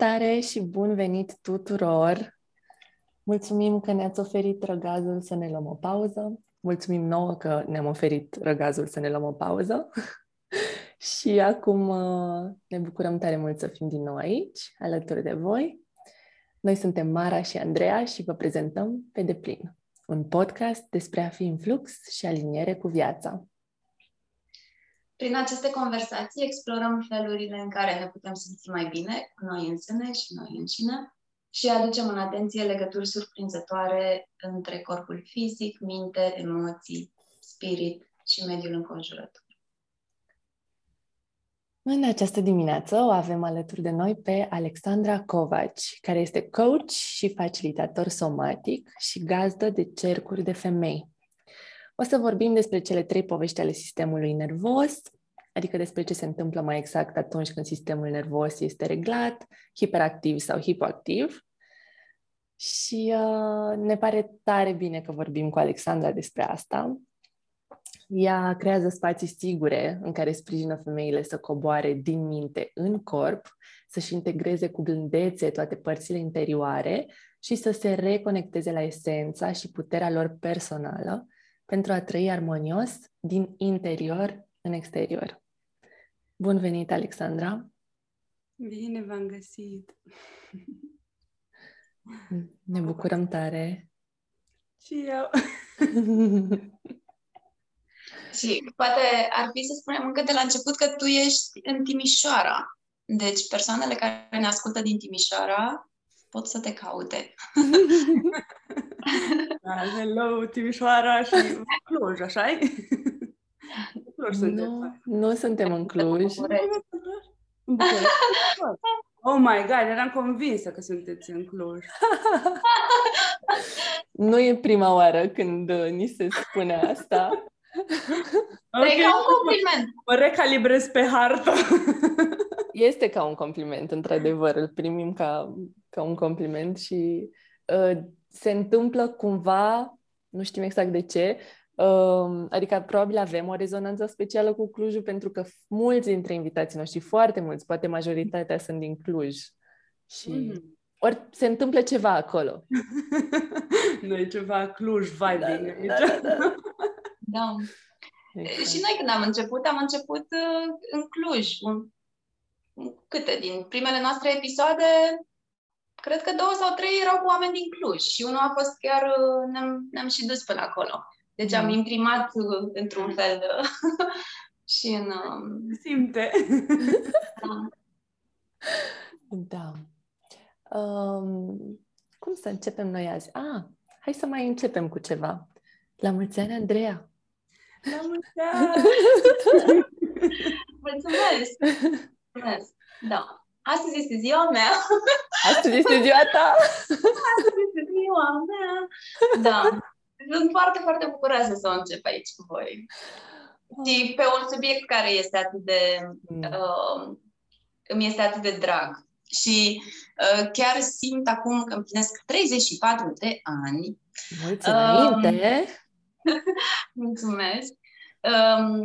Salutare și bun venit tuturor! Mulțumim că ne-ați oferit răgazul să ne luăm o pauză. Mulțumim nouă că ne-am oferit răgazul să ne luăm o pauză. și acum uh, ne bucurăm tare mult să fim din nou aici, alături de voi. Noi suntem Mara și Andreea și vă prezentăm Pe deplin, un podcast despre a fi în flux și aliniere cu viața. Prin aceste conversații explorăm felurile în care ne putem simți mai bine cu noi însene și noi înșine și aducem în atenție legături surprinzătoare între corpul fizic, minte, emoții, spirit și mediul înconjurător. În această dimineață o avem alături de noi pe Alexandra Covaci, care este coach și facilitator somatic și gazdă de cercuri de femei. O să vorbim despre cele trei povești ale sistemului nervos, adică despre ce se întâmplă mai exact atunci când sistemul nervos este reglat, hiperactiv sau hipoactiv. Și uh, ne pare tare bine că vorbim cu Alexandra despre asta. Ea creează spații sigure în care sprijină femeile să coboare din minte în corp, să-și integreze cu blândețe toate părțile interioare și să se reconecteze la esența și puterea lor personală pentru a trăi armonios din interior în exterior. Bun venit, Alexandra! Bine v-am găsit! Ne bucurăm tare! Și eu! și poate ar fi să spunem încă de la început că tu ești în Timișoara. Deci persoanele care ne ascultă din Timișoara pot să te caute. da, hello, Timișoara și Cluj, așa Cluj Nu, nu suntem în Cluj. Oh my God, eram convinsă că sunteți în Cluj. nu e prima oară când uh, ni se spune asta. Okay. E ca un compliment. Mă recalibrez pe hartă. este ca un compliment, într-adevăr. Îl primim ca, ca un compliment și uh, se întâmplă cumva, nu știm exact de ce, uh, adică probabil avem o rezonanță specială cu Clujul pentru că mulți dintre invitații noștri, foarte mulți, poate majoritatea sunt din Cluj. Și mm. ori se întâmplă ceva acolo. nu e ceva Cluj vibing da, da, da, da. Da. Exact. Și noi când am început, am început uh, în Cluj. Un, câte din primele noastre episoade cred că două sau trei erau cu oameni din Cluj și unul a fost chiar, uh, ne-am, ne-am și dus până acolo. Deci am mm. imprimat uh, într-un fel și în... Um... Simte. da. da. Um, cum să începem noi azi? Ah, hai să mai începem cu ceva. La mulți ani, Andreea! La mulți ani! Mulțumesc! Mulțumesc! Da. Astăzi este ziua mea. Astăzi este ziua ta. Astăzi este ziua mea. Da. Sunt foarte, foarte bucuroasă să o încep aici cu voi. Și pe un subiect care este atât de... Mm. Uh, îmi este atât de drag. Și uh, chiar simt acum că împlinesc 34 de ani. Mulți înainte! Uh, mulțumesc! Um,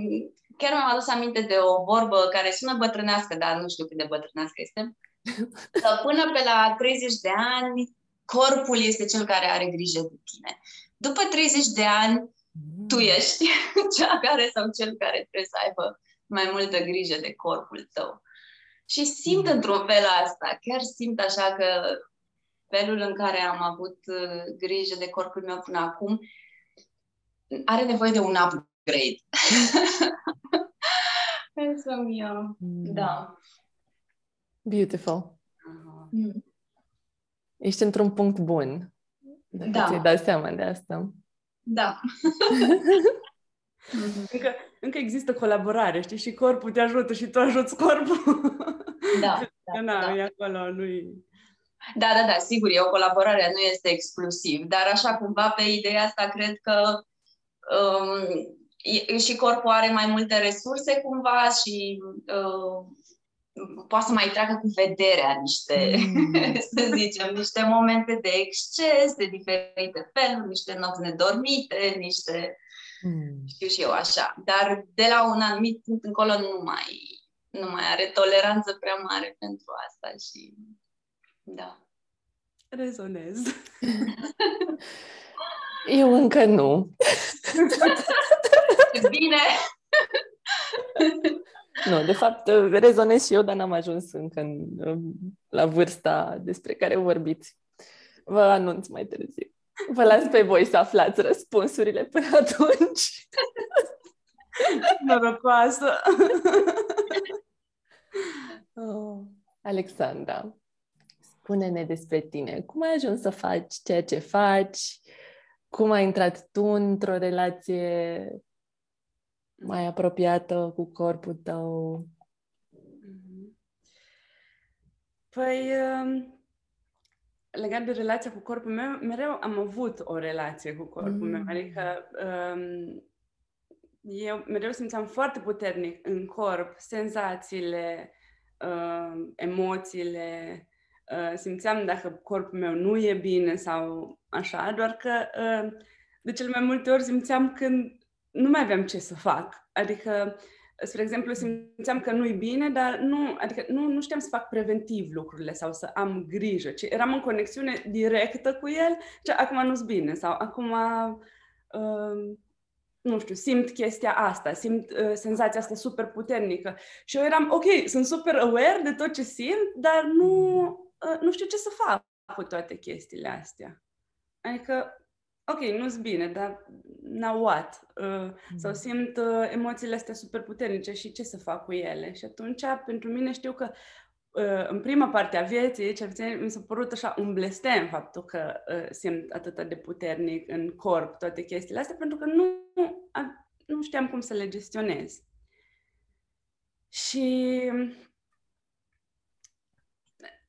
chiar mi-am adus aminte de o vorbă care sună bătrânească, dar nu știu cât de bătrânească este. Că până pe la 30 de ani, corpul este cel care are grijă de tine. După 30 de ani, tu ești cea care sau cel care trebuie să aibă mai multă grijă de corpul tău. Și simt într-un fel asta, chiar simt așa că felul în care am avut uh, grijă de corpul meu până acum are nevoie de un upgrade. Să-mi mm. Da. Beautiful. Mm. Ești într-un punct bun. Dacă da. ți-ai dat seama de asta. Da. încă, încă există colaborare, știi? Și corpul te ajută și tu ajuți corpul. Da. da, na, da. e acolo, nu Da, da, da, sigur, e o colaborare, nu este exclusiv, dar așa cumva pe ideea asta cred că um, și corpul are mai multe resurse cumva și uh, poate să mai treacă cu vederea niște, mm. să zicem, niște momente de exces, de diferite feluri, niște nopți nedormite, niște, mm. știu și eu așa. Dar de la un anumit punct încolo nu mai, nu mai are toleranță prea mare pentru asta și Da. Rezonez. Eu încă nu. Bine! Nu, de fapt, rezonez și eu, dar n-am ajuns încă în, la vârsta despre care vorbiți. Vă anunț mai târziu. Vă las pe voi să aflați răspunsurile până atunci. Norocoasă! oh, Alexandra, spune-ne despre tine. Cum ai ajuns să faci ceea ce faci? Cum ai intrat tu într-o relație mai apropiată cu corpul tău? Păi, um, legat de relația cu corpul meu, mereu am avut o relație cu corpul mm. meu. Adică um, eu mereu simțeam foarte puternic în corp senzațiile, uh, emoțiile, uh, simțeam dacă corpul meu nu e bine sau așa, doar că uh, de cel mai multe ori simțeam când nu mai aveam ce să fac. Adică, spre exemplu, simțeam că nu-i bine, dar nu, adică nu, nu știam să fac preventiv lucrurile sau să am grijă, ci eram în conexiune directă cu el, ce acum nu-s bine sau acum, uh, nu știu, simt chestia asta, simt uh, senzația asta super puternică. Și eu eram, ok, sunt super aware de tot ce simt, dar nu, uh, nu știu ce să fac cu toate chestiile astea. Adică ok, nu-s bine, dar now what? Uh, mm. Sau simt uh, emoțiile astea super puternice și ce să fac cu ele? Și atunci, pentru mine, știu că uh, în prima parte a vieții, cel puțin mi s-a părut așa un blestem faptul că uh, simt atât de puternic în corp toate chestiile astea, pentru că nu, a, nu știam cum să le gestionez. Și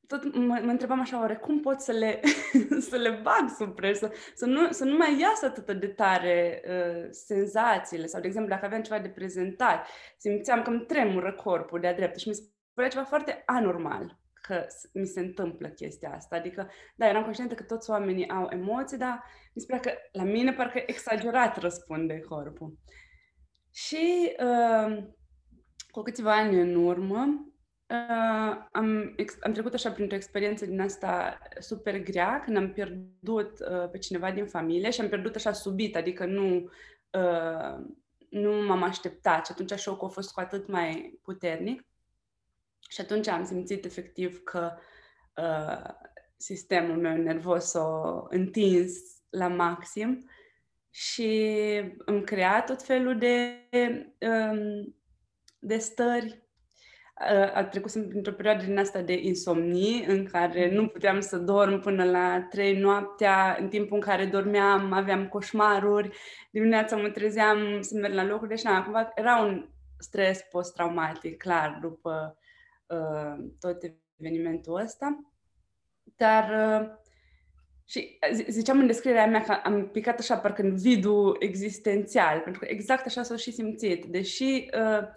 tot mă, mă întrebam așa, oare cum pot să le, să le bag sub presă, să, să, nu, să nu mai iasă atât de tare uh, senzațiile, sau, de exemplu, dacă aveam ceva de prezentat, simțeam că îmi tremură corpul de-a dreptul și mi se părea ceva foarte anormal că mi se întâmplă chestia asta. Adică, da, eram conștientă că toți oamenii au emoții, dar mi se părea că la mine parcă exagerat răspunde corpul. Și uh, cu câțiva ani în urmă, Uh, am, ex- am trecut așa printr-o experiență din asta super grea, când am pierdut uh, pe cineva din familie și am pierdut așa subit, adică nu, uh, nu m-am așteptat și atunci șocul a fost cu atât mai puternic. Și atunci am simțit efectiv că uh, sistemul meu nervos s-a întins la maxim și îmi crea tot felul de, um, de stări a trecut printr-o perioadă din asta de insomnii, în care nu puteam să dorm până la trei noaptea, în timpul în care dormeam aveam coșmaruri, dimineața mă trezeam să merg la locuri, deci na, cumva era un stres post-traumatic, clar, după uh, tot evenimentul ăsta. Dar uh, și ziceam în descrierea mea că am picat așa parcă în vidul existențial, pentru că exact așa s-a și simțit. Deși uh,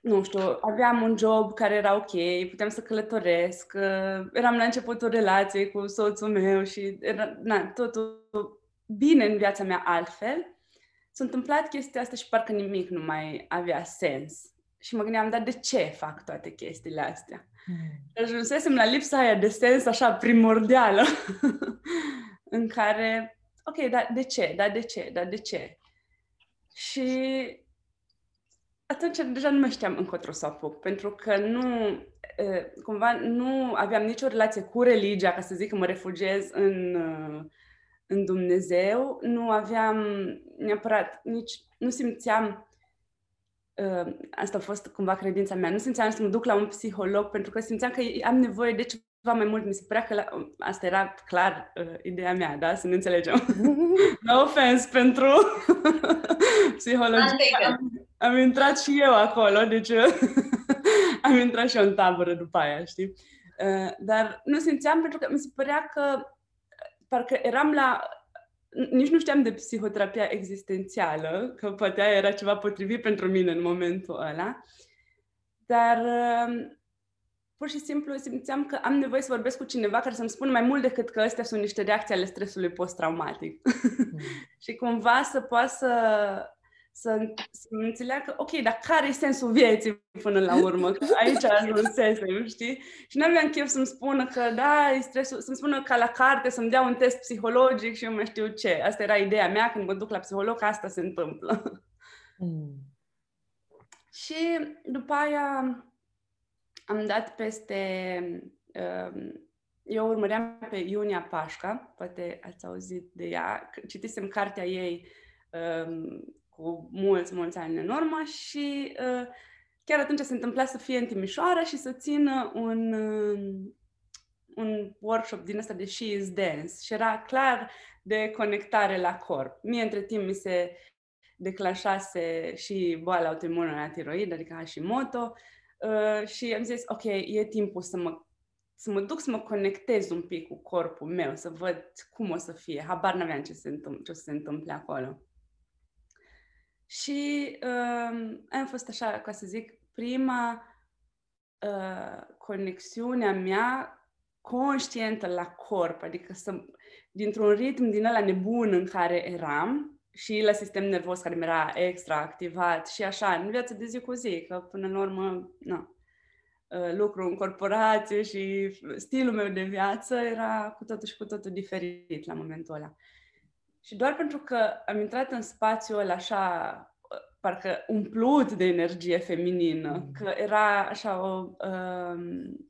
nu știu, aveam un job care era ok, puteam să călătoresc, eram la începutul relației cu soțul meu și era na, totul bine în viața mea altfel. S-a întâmplat chestia asta și parcă nimic nu mai avea sens. Și mă gândeam, dar de ce fac toate chestiile astea? Mm. Ajunsesem la lipsa aia de sens așa primordială în care, ok, dar de ce? Dar de ce? Dar de ce? Și atunci deja nu mai știam încotro să apuc, pentru că nu, cumva, nu aveam nicio relație cu religia, ca să zic că mă refugiez în, în Dumnezeu, nu aveam neapărat, nici, nu simțeam, asta a fost cumva credința mea, nu simțeam să mă duc la un psiholog, pentru că simțeam că am nevoie de ceva mai mult, mi se părea că la, asta era clar uh, ideea mea, da? Să ne înțelegem. no offense pentru psihologie am intrat și eu acolo, deci am intrat și eu în tabără după aia, știi? Uh, dar nu simțeam pentru că mi se părea că parcă eram la... Nici nu știam de psihoterapia existențială, că poate aia era ceva potrivit pentru mine în momentul ăla, dar uh, pur și simplu simțeam că am nevoie să vorbesc cu cineva care să-mi spună mai mult decât că astea sunt niște reacții ale stresului post-traumatic. Mm. și cumva să poată să să, să înțeleagă, ok, dar care e sensul vieții până la urmă? Că aici ajunsesem, știi? Și nu aveam chef să-mi spună că, da, e stresul, să-mi spună ca la carte, să-mi dea un test psihologic și eu mai știu ce. Asta era ideea mea când mă duc la psiholog, că asta se întâmplă. Mm. și după aia am dat peste... Uh, eu urmăream pe Iunia Pașca, poate ați auzit de ea, citisem cartea ei um, cu mulți, mulți ani în urmă și uh, chiar atunci se întâmpla să fie în Timișoara și să țină un, uh, un workshop din ăsta de She is Dance și era clar de conectare la corp. Mie între timp mi se declanșase și boala autoimună la tiroid, adică Hashimoto, uh, și am zis, ok, e timpul să mă să mă duc să mă conectez un pic cu corpul meu, să văd cum o să fie. Habar n-aveam ce se, întâmpl- ce o să se întâmple acolo. Și uh, am fost așa, ca să zic, prima uh, conexiune a mea conștientă la corp, adică să, dintr-un ritm din ăla nebun în care eram și la sistem nervos care mi era extra activat și așa, în viața de zi cu zi, că până în urmă, nu, uh, lucru în corporație și stilul meu de viață era cu totul și cu totul diferit la momentul ăla. Și doar pentru că am intrat în spațiul ăla așa, parcă umplut de energie feminină, mm. că era așa o um,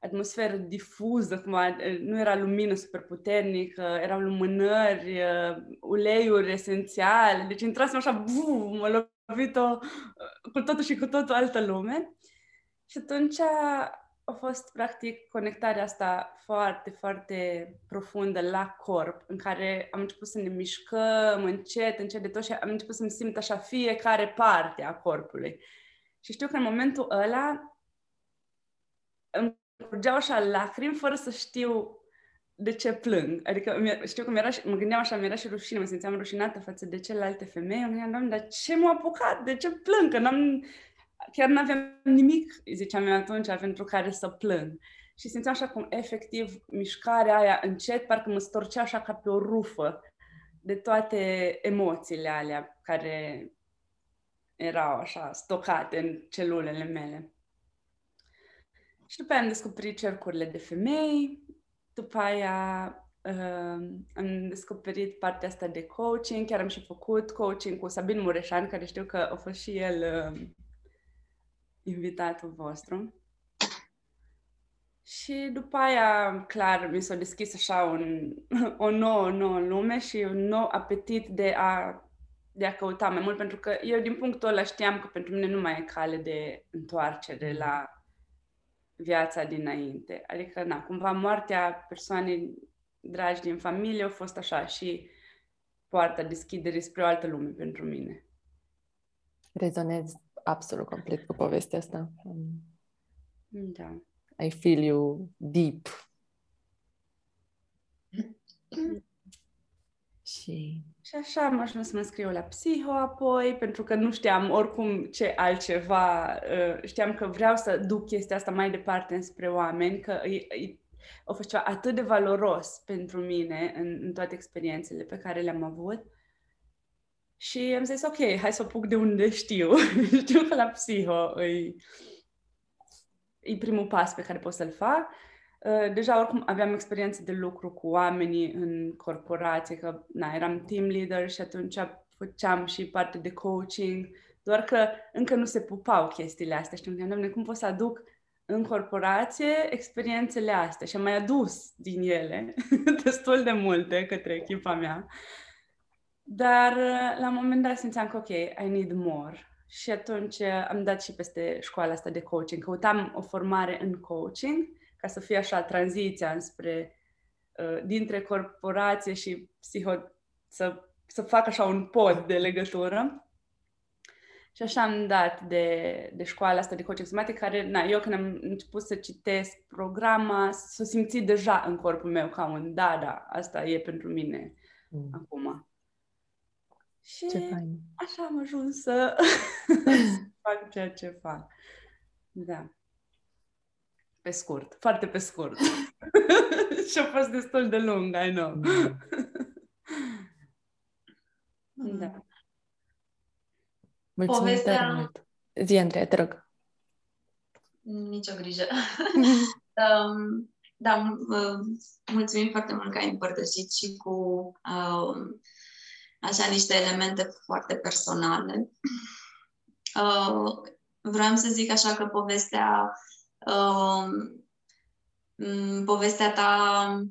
atmosferă difuză, cum a, nu era lumină super puternică, erau lumânări, uh, uleiuri esențiale, deci intrasem așa, buf, mă lovit-o cu totul și cu totul altă lume. Și atunci a fost practic conectarea asta foarte, foarte profundă la corp, în care am început să ne mișcăm încet, încet de tot și am început să-mi simt așa fiecare parte a corpului. Și știu că în momentul ăla îmi curgeau așa lacrimi fără să știu de ce plâng. Adică știu că mi-era, mă gândeam așa, mi-era și rușine, mă simțeam rușinată față de celelalte femei. Mă gândeam, doamne, dar ce m-a apucat? De ce plâng? Că n-am, chiar nu aveam nimic, ziceam eu atunci, pentru care să plâng. Și simțeam așa cum efectiv mișcarea aia încet, parcă mă storcea așa ca pe o rufă de toate emoțiile alea care erau așa stocate în celulele mele. Și după aia am descoperit cercurile de femei, după aia uh, am descoperit partea asta de coaching, chiar am și făcut coaching cu Sabin Mureșan, care știu că a fost și el uh, invitatul vostru. Și după aia, clar, mi s-a deschis așa un, o nouă, nouă lume și un nou apetit de a, de a căuta mai mult, pentru că eu din punctul ăla știam că pentru mine nu mai e cale de întoarcere la viața dinainte. Adică, na, cumva moartea persoanei dragi din familie a fost așa și poarta deschiderii spre o altă lume pentru mine. Rezonez absolut complet cu povestea asta. Da. I feel you deep. Și... Și așa am ajuns să mă scriu la psiho apoi, pentru că nu știam oricum ce altceva. Uh, știam că vreau să duc chestia asta mai departe spre oameni, că e, e, a fost ceva atât de valoros pentru mine în, în toate experiențele pe care le-am avut. Și am zis, ok, hai să o puc de unde știu. știu că la psiho e, e primul pas pe care pot să-l fac. Uh, deja oricum aveam experiențe de lucru cu oamenii în corporație, că na, eram team leader și atunci făceam și parte de coaching, doar că încă nu se pupau chestiile astea. Și mă doamne, cum pot să aduc în corporație experiențele astea? Și am mai adus din ele destul de multe către echipa mea. Dar uh, la un moment dat simțeam că, ok, I need more. Și atunci uh, am dat și peste școala asta de coaching. Căutam o formare în coaching ca să fie așa tranziția înspre uh, dintre corporație și psiho, să, să fac așa un pod de legătură. Și așa am dat de, de școala asta de coaching somatic, care, na, eu când am început să citesc programa, s-a simțit deja în corpul meu ca un da, da, asta e pentru mine mm. acum. Și ce fain. așa am ajuns să fac ceea ce fac. Da. Pe scurt, foarte pe scurt. și a fost destul de lung, I know. da. Mulțumim Povestea... tare mult. Zi, Andreea, te rog. Nicio grijă. um, da, uh, mulțumim foarte mult că ai împărtășit și cu uh, așa niște elemente foarte personale. Uh, vreau să zic așa că povestea uh, povestea ta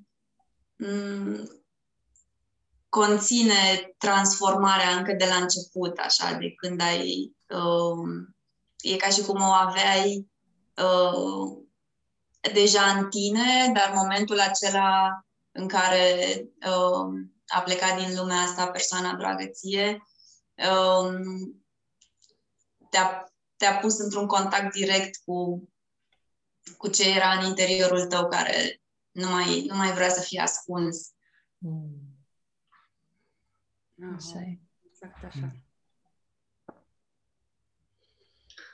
conține transformarea încă de la început, așa, de când ai... Uh, e ca și cum o aveai uh, deja în tine, dar momentul acela în care uh, a plecat din lumea asta persoana dragă ție, uh, te-a, te-a pus într-un contact direct cu, cu ce era în interiorul tău care nu mai, nu mai vrea să fie ascuns. Mm. Așa e. Exact așa.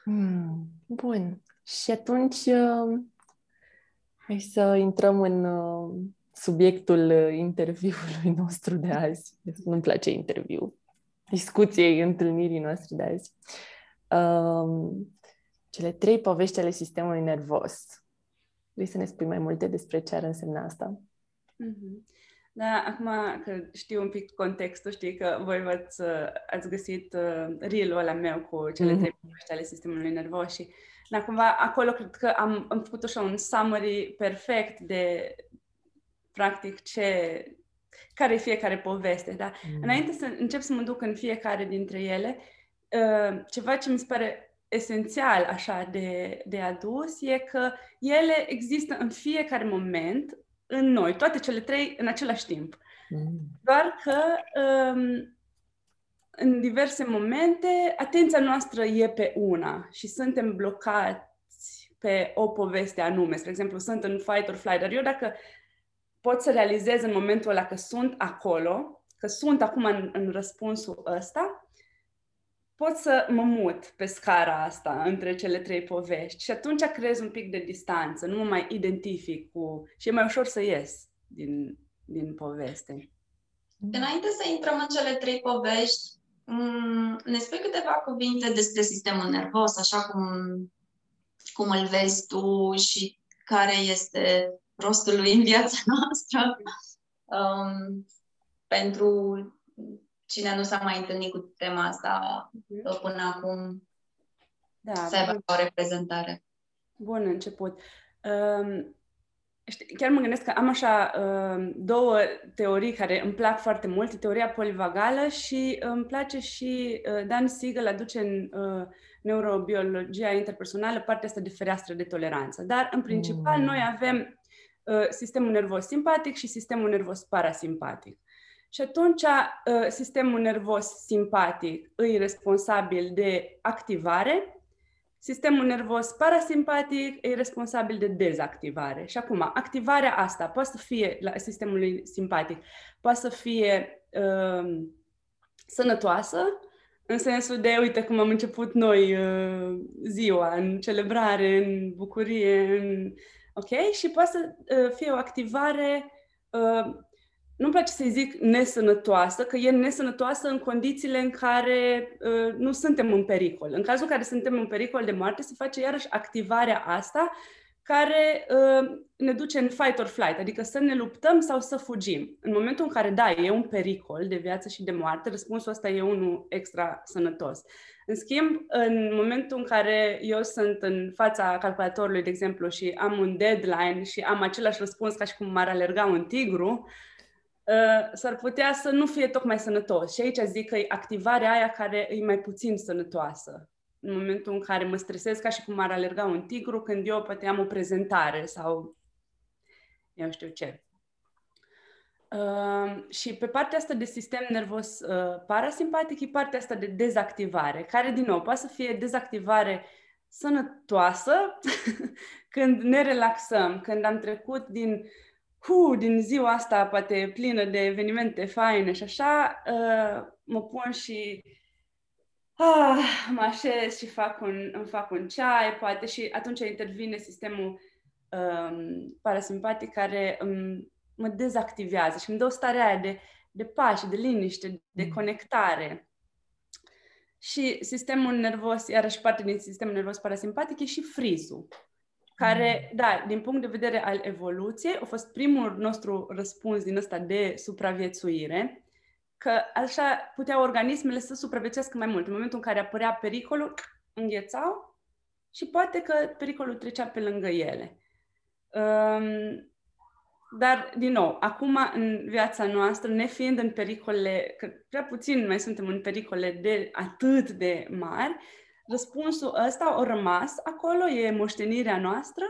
Mm. Bun. Și atunci uh, hai să intrăm în uh, subiectul uh, interviului nostru de azi. Nu-mi place interviu. Discuției, întâlnirii noastre de azi. Um, cele trei povești ale sistemului nervos. Vrei să ne spui mai multe despre ce ar însemna asta? Mm-hmm. Da, acum că știu un pic contextul, știi că voi v-ați, ați găsit uh, reel-ul ăla meu cu cele mm-hmm. trei povești ale sistemului nervos și da, cumva acolo cred că am, am făcut așa un summary perfect de practic ce, care e fiecare poveste, da? Mm. Înainte să încep să mă duc în fiecare dintre ele, uh, ceva ce mi se pare esențial așa de, de adus e că ele există în fiecare moment în noi, toate cele trei în același timp. Mm. Doar că um, în diverse momente atenția noastră e pe una și suntem blocați pe o poveste anume. Spre exemplu, sunt în fight or flight, dar eu dacă pot să realizez în momentul ăla că sunt acolo, că sunt acum în, în răspunsul ăsta, pot să mă mut pe scara asta între cele trei povești și atunci creez un pic de distanță, nu mă mai identific cu... și e mai ușor să ies din, din poveste. Înainte să intrăm în cele trei povești, mm, ne spui câteva cuvinte despre sistemul nervos, așa cum, cum îl vezi tu și care este rostul lui în viața noastră um, pentru cine nu s-a mai întâlnit cu tema asta mm-hmm. până acum da, să aibă o reprezentare. Bun început. Um, știi, chiar mă gândesc că am așa uh, două teorii care îmi plac foarte mult, teoria polivagală și îmi place și uh, Dan Siegel aduce în uh, neurobiologia interpersonală partea asta de fereastră de toleranță. Dar, în principal, mm. noi avem uh, sistemul nervos simpatic și sistemul nervos parasimpatic. Și atunci uh, sistemul nervos simpatic îi responsabil de activare, sistemul nervos parasimpatic e responsabil de dezactivare. Și acum, activarea asta poate să fie la sistemul simpatic, poate să fie uh, sănătoasă, în sensul de, uite cum am început noi uh, ziua, în celebrare, în bucurie, în... ok? Și poate să uh, fie o activare uh, nu-mi place să-i zic nesănătoasă, că e nesănătoasă în condițiile în care uh, nu suntem în pericol. În cazul în care suntem în pericol de moarte, se face iarăși activarea asta care uh, ne duce în fight or flight, adică să ne luptăm sau să fugim. În momentul în care, da, e un pericol de viață și de moarte, răspunsul ăsta e unul extra sănătos. În schimb, în momentul în care eu sunt în fața calculatorului, de exemplu, și am un deadline și am același răspuns ca și cum m-ar alerga un tigru, uh, s-ar putea să nu fie tocmai sănătos. Și aici zic că e activarea aia care e mai puțin sănătoasă. În momentul în care mă stresez ca și cum ar alerga un tigru când eu poate am o prezentare sau eu știu ce. Uh, și pe partea asta de sistem nervos uh, parasimpatic e partea asta de dezactivare, care, din nou, poate să fie dezactivare sănătoasă când ne relaxăm, când am trecut din hu, din ziua asta poate plină de evenimente faine și așa, uh, mă pun și ah, mă așez și fac un, îmi fac un ceai, poate și atunci intervine sistemul um, parasimpatic care um, mă dezactivează și îmi dă o stare aia de, de pace, de liniște, de mm. conectare. Și sistemul nervos, iarăși parte din sistemul nervos parasimpatic, e și frizul, care, mm. da, din punct de vedere al evoluției, a fost primul nostru răspuns din ăsta de supraviețuire, că așa puteau organismele să supraviețuiască mai mult. În momentul în care apărea pericolul, înghețau și poate că pericolul trecea pe lângă ele. Um, dar, din nou, acum în viața noastră, ne fiind în pericole, că prea puțin mai suntem în pericole de atât de mari, răspunsul ăsta a rămas acolo, e moștenirea noastră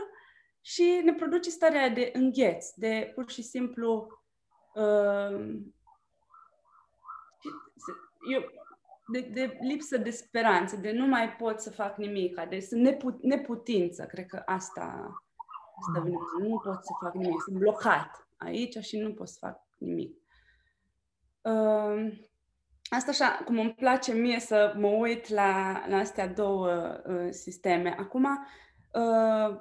și ne produce starea de îngheț, de pur și simplu uh, eu, de, de lipsă de speranță, de nu mai pot să fac nimic, de neput, neputință, cred că asta Asta vine, nu pot să fac nimic, sunt blocat aici și nu pot să fac nimic. Uh, asta așa, cum îmi place mie să mă uit la, la astea două uh, sisteme. Acum, uh,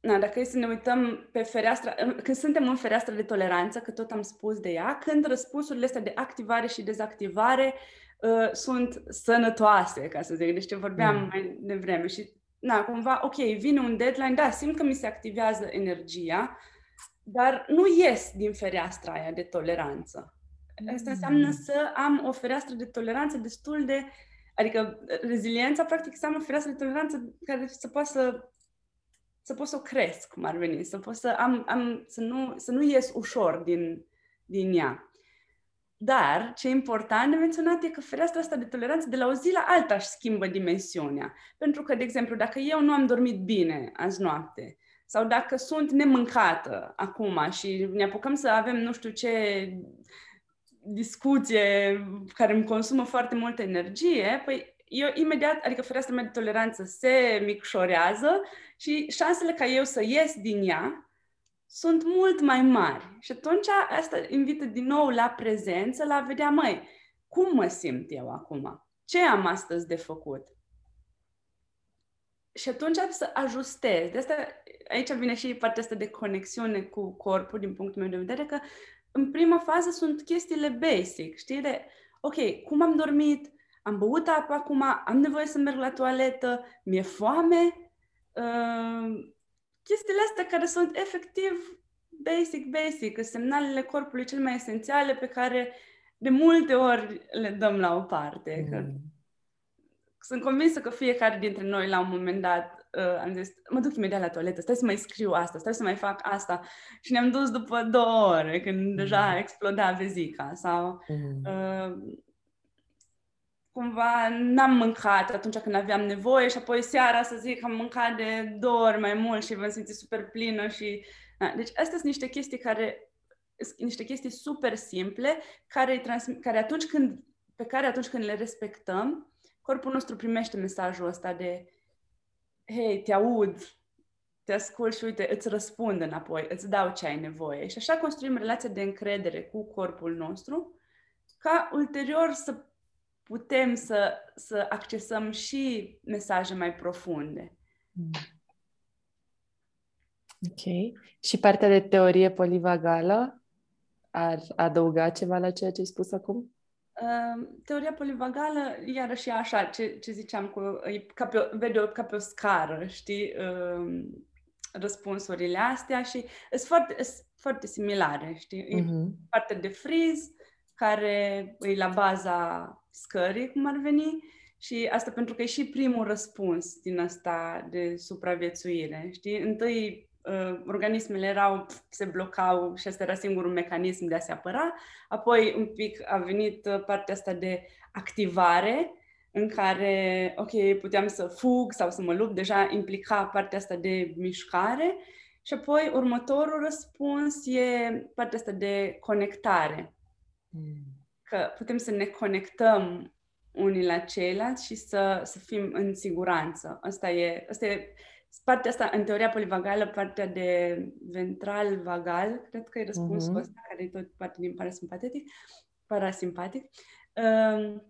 na, dacă e să ne uităm pe fereastra, când suntem în fereastra de toleranță, că tot am spus de ea, când răspunsurile astea de activare și dezactivare uh, sunt sănătoase, ca să zic, deci ce vorbeam mm. mai devreme și na, cumva, ok, vine un deadline, da, simt că mi se activează energia, dar nu ies din fereastra aia de toleranță. Asta înseamnă mm. să am o fereastră de toleranță destul de... Adică reziliența, practic, înseamnă o fereastră de toleranță care să poată să să pot să o cresc, cum ar veni, să pot să am, am să, nu, să nu ies ușor din, din ea. Dar ce e important de menționat e că fereastra asta de toleranță de la o zi la alta își schimbă dimensiunea. Pentru că, de exemplu, dacă eu nu am dormit bine azi noapte, sau dacă sunt nemâncată acum și ne apucăm să avem nu știu ce discuție care îmi consumă foarte multă energie, păi eu imediat, adică fereastra mea de toleranță se micșorează și șansele ca eu să ies din ea sunt mult mai mari. Și atunci asta invită din nou la prezență, la a vedea, măi, cum mă simt eu acum? Ce am astăzi de făcut? Și atunci să ajustez. De asta, aici vine și partea asta de conexiune cu corpul, din punctul meu de vedere, că în prima fază sunt chestiile basic, știi? De, ok, cum am dormit, am băut apă acum, am nevoie să merg la toaletă, mi-e foame, uh, chestiile astea care sunt efectiv basic, basic, semnalele corpului cel mai esențiale pe care de multe ori le dăm la o parte. Mm. Că sunt convinsă că fiecare dintre noi la un moment dat uh, am zis, mă duc imediat la toaletă, stai să mai scriu asta, stai să mai fac asta. Și ne-am dus după două ore, când mm. deja exploda vezica. Sau mm. uh, cumva n-am mâncat atunci când aveam nevoie și apoi seara să zic că am mâncat de două ori mai mult și vă simți super plină și... Da, deci astea sunt niște chestii care niște chestii super simple care, transmit, care atunci când, pe care atunci când le respectăm, corpul nostru primește mesajul ăsta de hei, te aud, te ascult și uite, îți răspund înapoi, îți dau ce ai nevoie. Și așa construim relația de încredere cu corpul nostru, ca ulterior să putem să, să accesăm și mesaje mai profunde. Mm. Ok. Și partea de teorie polivagală ar adăuga ceva la ceea ce ai spus acum? Uh, teoria polivagală, iarăși e așa, ce, ce ziceam, cu, e ca pe, vede ca pe o scară, știi, uh, răspunsurile astea și sunt foarte, foarte similare, știi? Uh-huh. E mhm. partea de friz, care e la baza scării, cum ar veni, și asta pentru că e și primul răspuns din asta de supraviețuire. Știi? Întâi uh, organismele erau, se blocau și asta era singurul mecanism de a se apăra. Apoi un pic a venit uh, partea asta de activare, în care, ok, puteam să fug sau să mă lupt, deja implica partea asta de mișcare. Și apoi următorul răspuns e partea asta de conectare. Mm că putem să ne conectăm unii la ceilalți și să, să fim în siguranță. Asta e, asta e partea asta, în teoria polivagală, partea de ventral vagal, cred că e răspunsul uh-huh. ăsta, care e tot parte din parasimpatic, parasimpatic. Uh,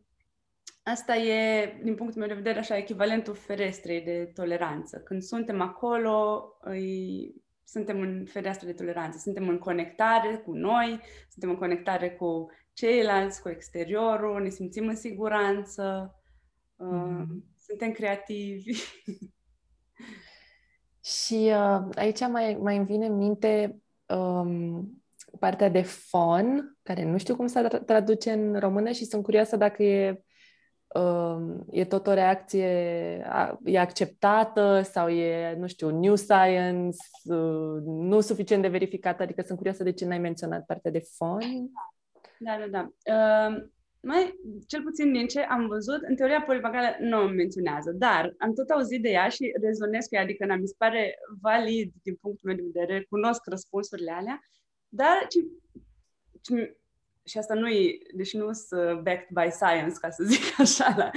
asta e, din punctul meu de vedere, așa, echivalentul ferestrei de toleranță. Când suntem acolo, îi, suntem în fereastră de toleranță, suntem în conectare cu noi, suntem în conectare cu ceilalți, cu exteriorul, ne simțim în siguranță, mm-hmm. suntem creativi. Și uh, aici mai, mai îmi vine în minte um, partea de fon, care nu știu cum se traduce în română și sunt curioasă dacă e, um, e tot o reacție, e acceptată sau e, nu știu, new science, uh, nu suficient de verificată, adică sunt curioasă de ce n-ai menționat partea de fon. Da, da, da. Uh, mai, cel puțin din ce am văzut, în teoria polivagală nu o menționează, dar am tot auzit de ea și rezonez cu ea, adică mi se pare valid din punctul meu de vedere, cunosc răspunsurile alea, dar ce, ce, și asta nu e, deși nu sunt backed by science, ca să zic așa, la,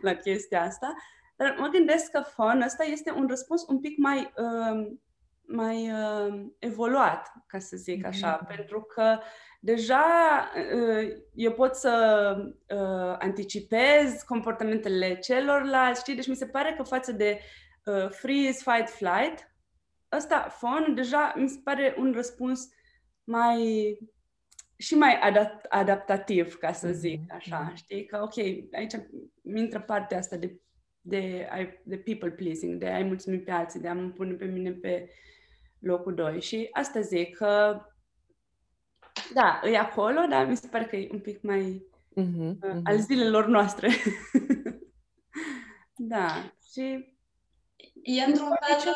la chestia asta, dar mă gândesc că fon ăsta este un răspuns un pic mai, uh, mai uh, evoluat, ca să zic așa, mm-hmm. pentru că deja uh, eu pot să uh, anticipez comportamentele celorlalți, știi? Deci mi se pare că față de uh, freeze, fight, flight, ăsta, fon, deja mi se pare un răspuns mai și mai adapt, adaptativ, ca să mhm, zic așa, mm-hmm. știi? Că, ok, aici mi intră partea asta de, de, de people pleasing, de a-i mulțumi pe alții, de a mă pune pe mine pe locul 2. Și asta zic, că da, e acolo, dar mi se pare că e un pic mai mm-hmm, uh, mm-hmm. al zilelor noastre. da, și... E într-un fel...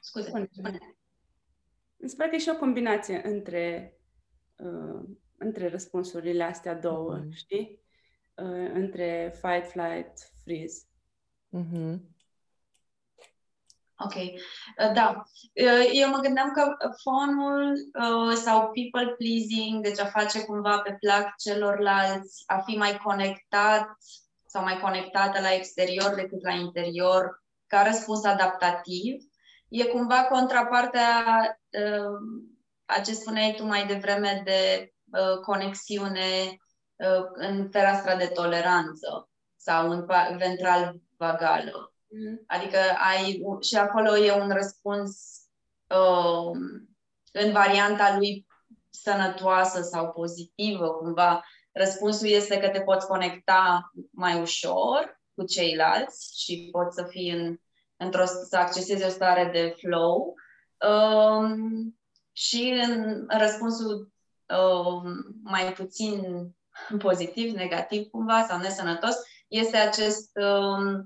Scuze. Spune. Mi se pare că e și o combinație între, uh, între răspunsurile astea două, mm-hmm. știi? Uh, între fight, flight, freeze. Mm-hmm. Ok, uh, da. Uh, eu mă gândeam că fonul uh, sau people pleasing, deci a face cumva pe plac celorlalți, a fi mai conectat sau mai conectată la exterior decât la interior, ca răspuns adaptativ, e cumva contrapartea a ce spuneai tu mai devreme de conexiune în fereastra de toleranță sau în ventral vagală. Mm. Adică ai, și acolo e un răspuns uh, în varianta lui sănătoasă sau pozitivă, cumva. Răspunsul este că te poți conecta mai ușor cu ceilalți și poți să fii în, într-o, să accesezi o stare de flow. Uh, și în răspunsul uh, mai puțin pozitiv, negativ cumva sau nesănătos, este acest uh,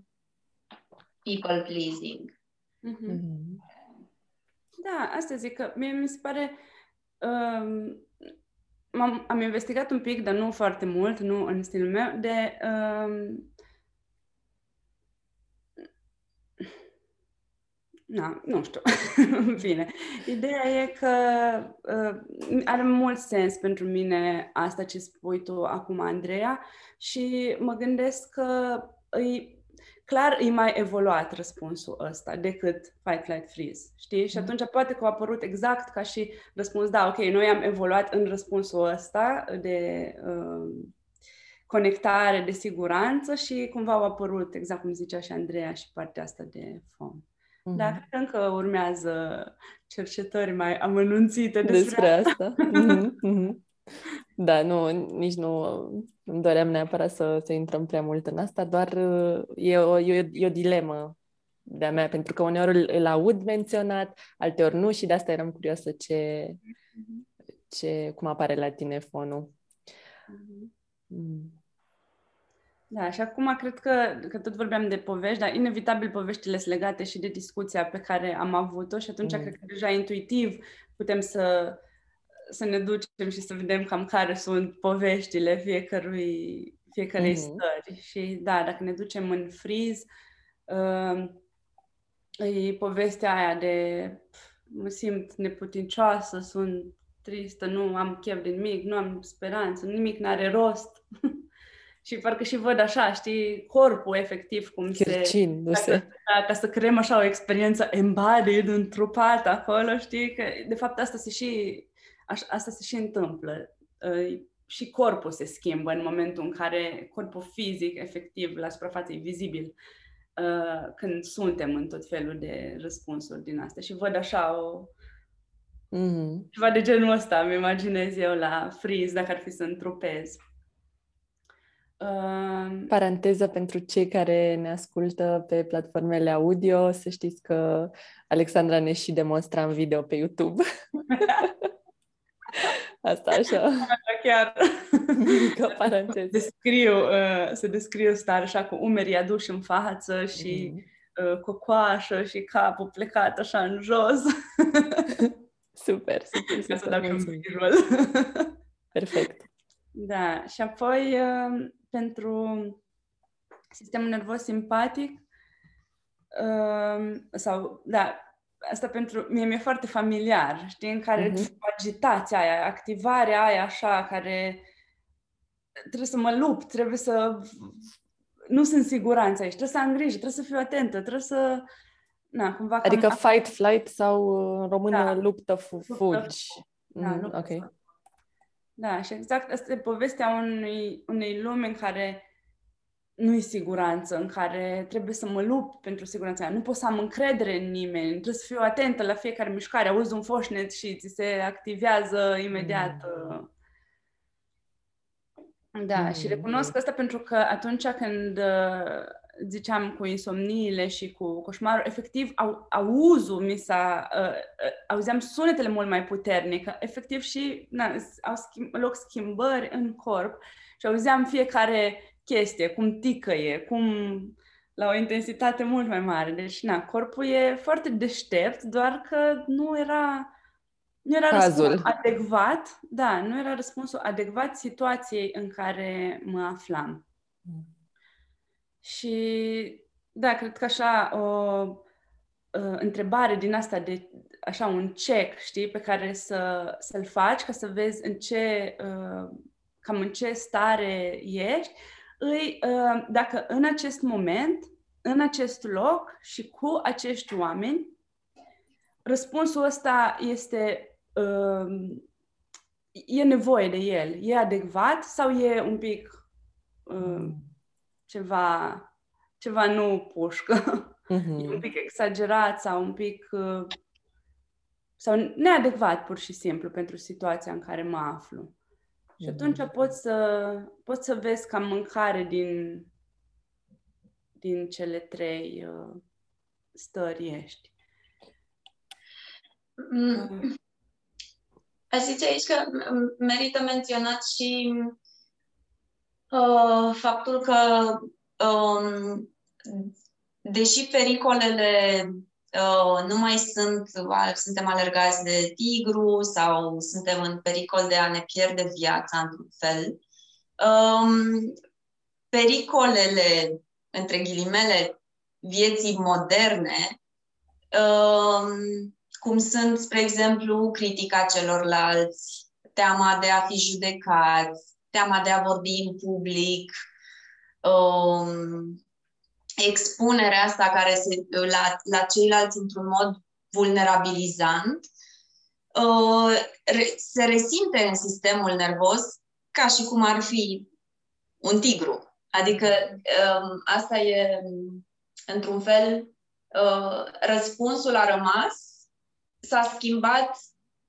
people pleasing. Mm-hmm. Da, asta zic că mie mi se pare um, am am investigat un pic, dar nu foarte mult, nu în stilul meu, de um, Na, nu știu. Bine. Ideea e că uh, are mult sens pentru mine asta ce spui tu acum, Andreea, și mă gândesc că îi clar e mai evoluat răspunsul ăsta decât fight, flight, freeze, știi? Și mm. atunci poate că a apărut exact ca și răspuns, da, ok, noi am evoluat în răspunsul ăsta de uh, conectare, de siguranță și cumva au apărut, exact cum zicea și Andreea, și partea asta de fom. Mm-hmm. Dar cred că încă urmează cercetări mai amănunțite despre, despre asta. asta. mm-hmm. Mm-hmm. Da, nu, nici nu îmi doream neapărat să, să intrăm prea mult în asta, doar e o, e, e o dilemă de-a mea, pentru că uneori îl, îl aud menționat, alteori nu și de asta eram curioasă ce, ce, cum apare la tine fonul. Mm. Da, și acum cred că, că tot vorbeam de povești, dar inevitabil poveștile sunt legate și de discuția pe care am avut-o și atunci mm. cred că deja intuitiv putem să să ne ducem și să vedem cam care sunt poveștile fiecărui, fiecarei mm-hmm. stări. Și da, dacă ne ducem în friz, uh, e povestea aia de mă simt neputincioasă, sunt tristă, nu am chef de nimic, nu am speranță, nimic n-are rost. și parcă și văd așa, știi, corpul efectiv cum se... Ca, ca, ca să creăm așa o experiență embodied, întrupat acolo, știi, că de fapt asta se și Așa, asta se și întâmplă. Și corpul se schimbă în momentul în care corpul fizic, efectiv, la suprafață e vizibil. uh, când suntem în tot felul de răspunsuri din astea și văd așa o mm-hmm. ceva de genul ăsta, îmi imaginez eu la freeze, dacă ar fi să întrupez. Uh... Paranteză pentru cei care ne ascultă pe platformele audio, să știți că Alexandra ne și demonstra în video pe YouTube. Asta așa. Da, chiar. Mică paranteză. Descriu, uh, să descriu stare așa cu umerii aduși în față și mm. uh, cocoașă și capul plecat așa în jos. super, super, super. Ca să dau un Perfect. Da, și apoi uh, pentru sistemul nervos simpatic uh, sau, da, asta pentru mie mi-e foarte familiar, știi, în care uh-huh. agitația aia, activarea aia așa, care trebuie să mă lupt, trebuie să... Nu sunt siguranță aici, trebuie să am grijă, trebuie să fiu atentă, trebuie să... Na, cumva adică cam... fight, flight sau în română da. luptă, fugi. Da, mm, luptă. ok. Da, și exact asta e povestea unei, unei lumi în care nu-i siguranță, în care trebuie să mă lupt pentru siguranța Nu pot să am încredere în nimeni, trebuie să fiu atentă la fiecare mișcare, auzi un foșnet și ți se activează imediat. Mm. Da, mm. și recunosc asta pentru că atunci când uh, ziceam cu insomniile și cu coșmarul, efectiv au, auzul mi s-a, uh, uh, auzeam sunetele mult mai puternic, efectiv și na, au schimb, loc schimbări în corp și auzeam fiecare chestie, cum ticăie, cum la o intensitate mult mai mare. Deci, na, corpul e foarte deștept, doar că nu era nu era Cazul. răspunsul adecvat, da, nu era răspunsul adecvat situației în care mă aflam. Mm. Și, da, cred că așa o uh, întrebare din asta de așa un check, știi, pe care să, să-l faci ca să vezi în ce, uh, cam în ce stare ești, îi, uh, dacă în acest moment, în acest loc și cu acești oameni, răspunsul ăsta este uh, e nevoie de el, e adecvat sau e un pic uh, ceva, ceva nu pușcă, mm-hmm. e un pic exagerat sau un pic uh, sau neadecvat pur și simplu pentru situația în care mă aflu. Și atunci mhm. poți să, poți să vezi ca mâncare din, din cele trei uh, stări ești. Mm. Aș zice aici că merită menționat și uh, faptul că um, deși pericolele Uh, nu mai sunt, suntem alergați de tigru sau suntem în pericol de a ne pierde viața într-un fel. Um, pericolele, între ghilimele, vieții moderne, um, cum sunt, spre exemplu, critica celorlalți, teama de a fi judecat, teama de a vorbi în public, um, expunerea asta care se, la, la ceilalți într-un mod vulnerabilizant uh, se resimte în sistemul nervos ca și cum ar fi un tigru. Adică um, asta e, într-un fel, uh, răspunsul a rămas, s-a schimbat